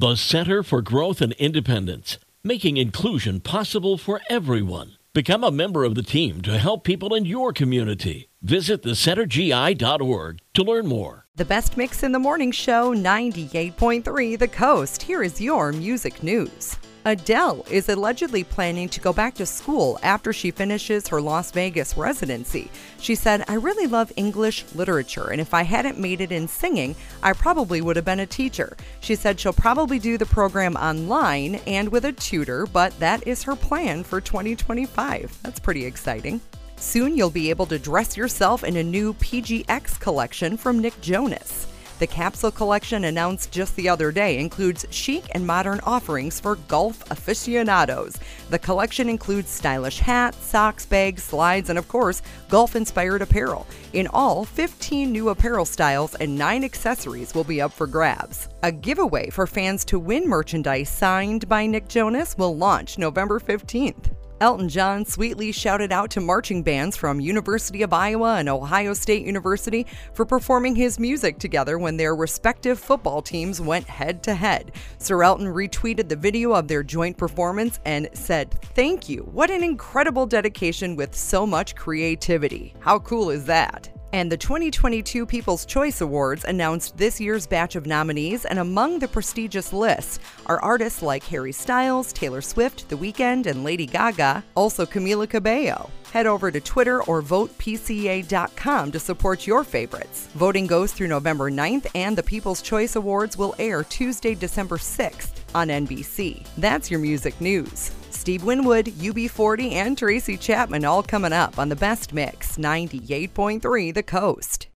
The Center for Growth and Independence, making inclusion possible for everyone. Become a member of the team to help people in your community. Visit thecentergi.org to learn more. The best mix in the morning show 98.3 The Coast. Here is your music news. Adele is allegedly planning to go back to school after she finishes her Las Vegas residency. She said, I really love English literature, and if I hadn't made it in singing, I probably would have been a teacher. She said she'll probably do the program online and with a tutor, but that is her plan for 2025. That's pretty exciting. Soon you'll be able to dress yourself in a new PGX collection from Nick Jonas. The capsule collection announced just the other day includes chic and modern offerings for golf aficionados. The collection includes stylish hats, socks, bags, slides, and of course, golf inspired apparel. In all, 15 new apparel styles and 9 accessories will be up for grabs. A giveaway for fans to win merchandise signed by Nick Jonas will launch November 15th. Elton John sweetly shouted out to marching bands from University of Iowa and Ohio State University for performing his music together when their respective football teams went head to head. Sir Elton retweeted the video of their joint performance and said, "Thank you. What an incredible dedication with so much creativity. How cool is that?" And the 2022 People's Choice Awards announced this year's batch of nominees, and among the prestigious list are artists like Harry Styles, Taylor Swift, The Weeknd, and Lady Gaga, also Camila Cabello. Head over to Twitter or votepca.com to support your favorites. Voting goes through November 9th, and the People's Choice Awards will air Tuesday, December 6th on NBC. That's your music news. Steve Winwood, UB40, and Tracy Chapman all coming up on the Best Mix 98.3 The Coast.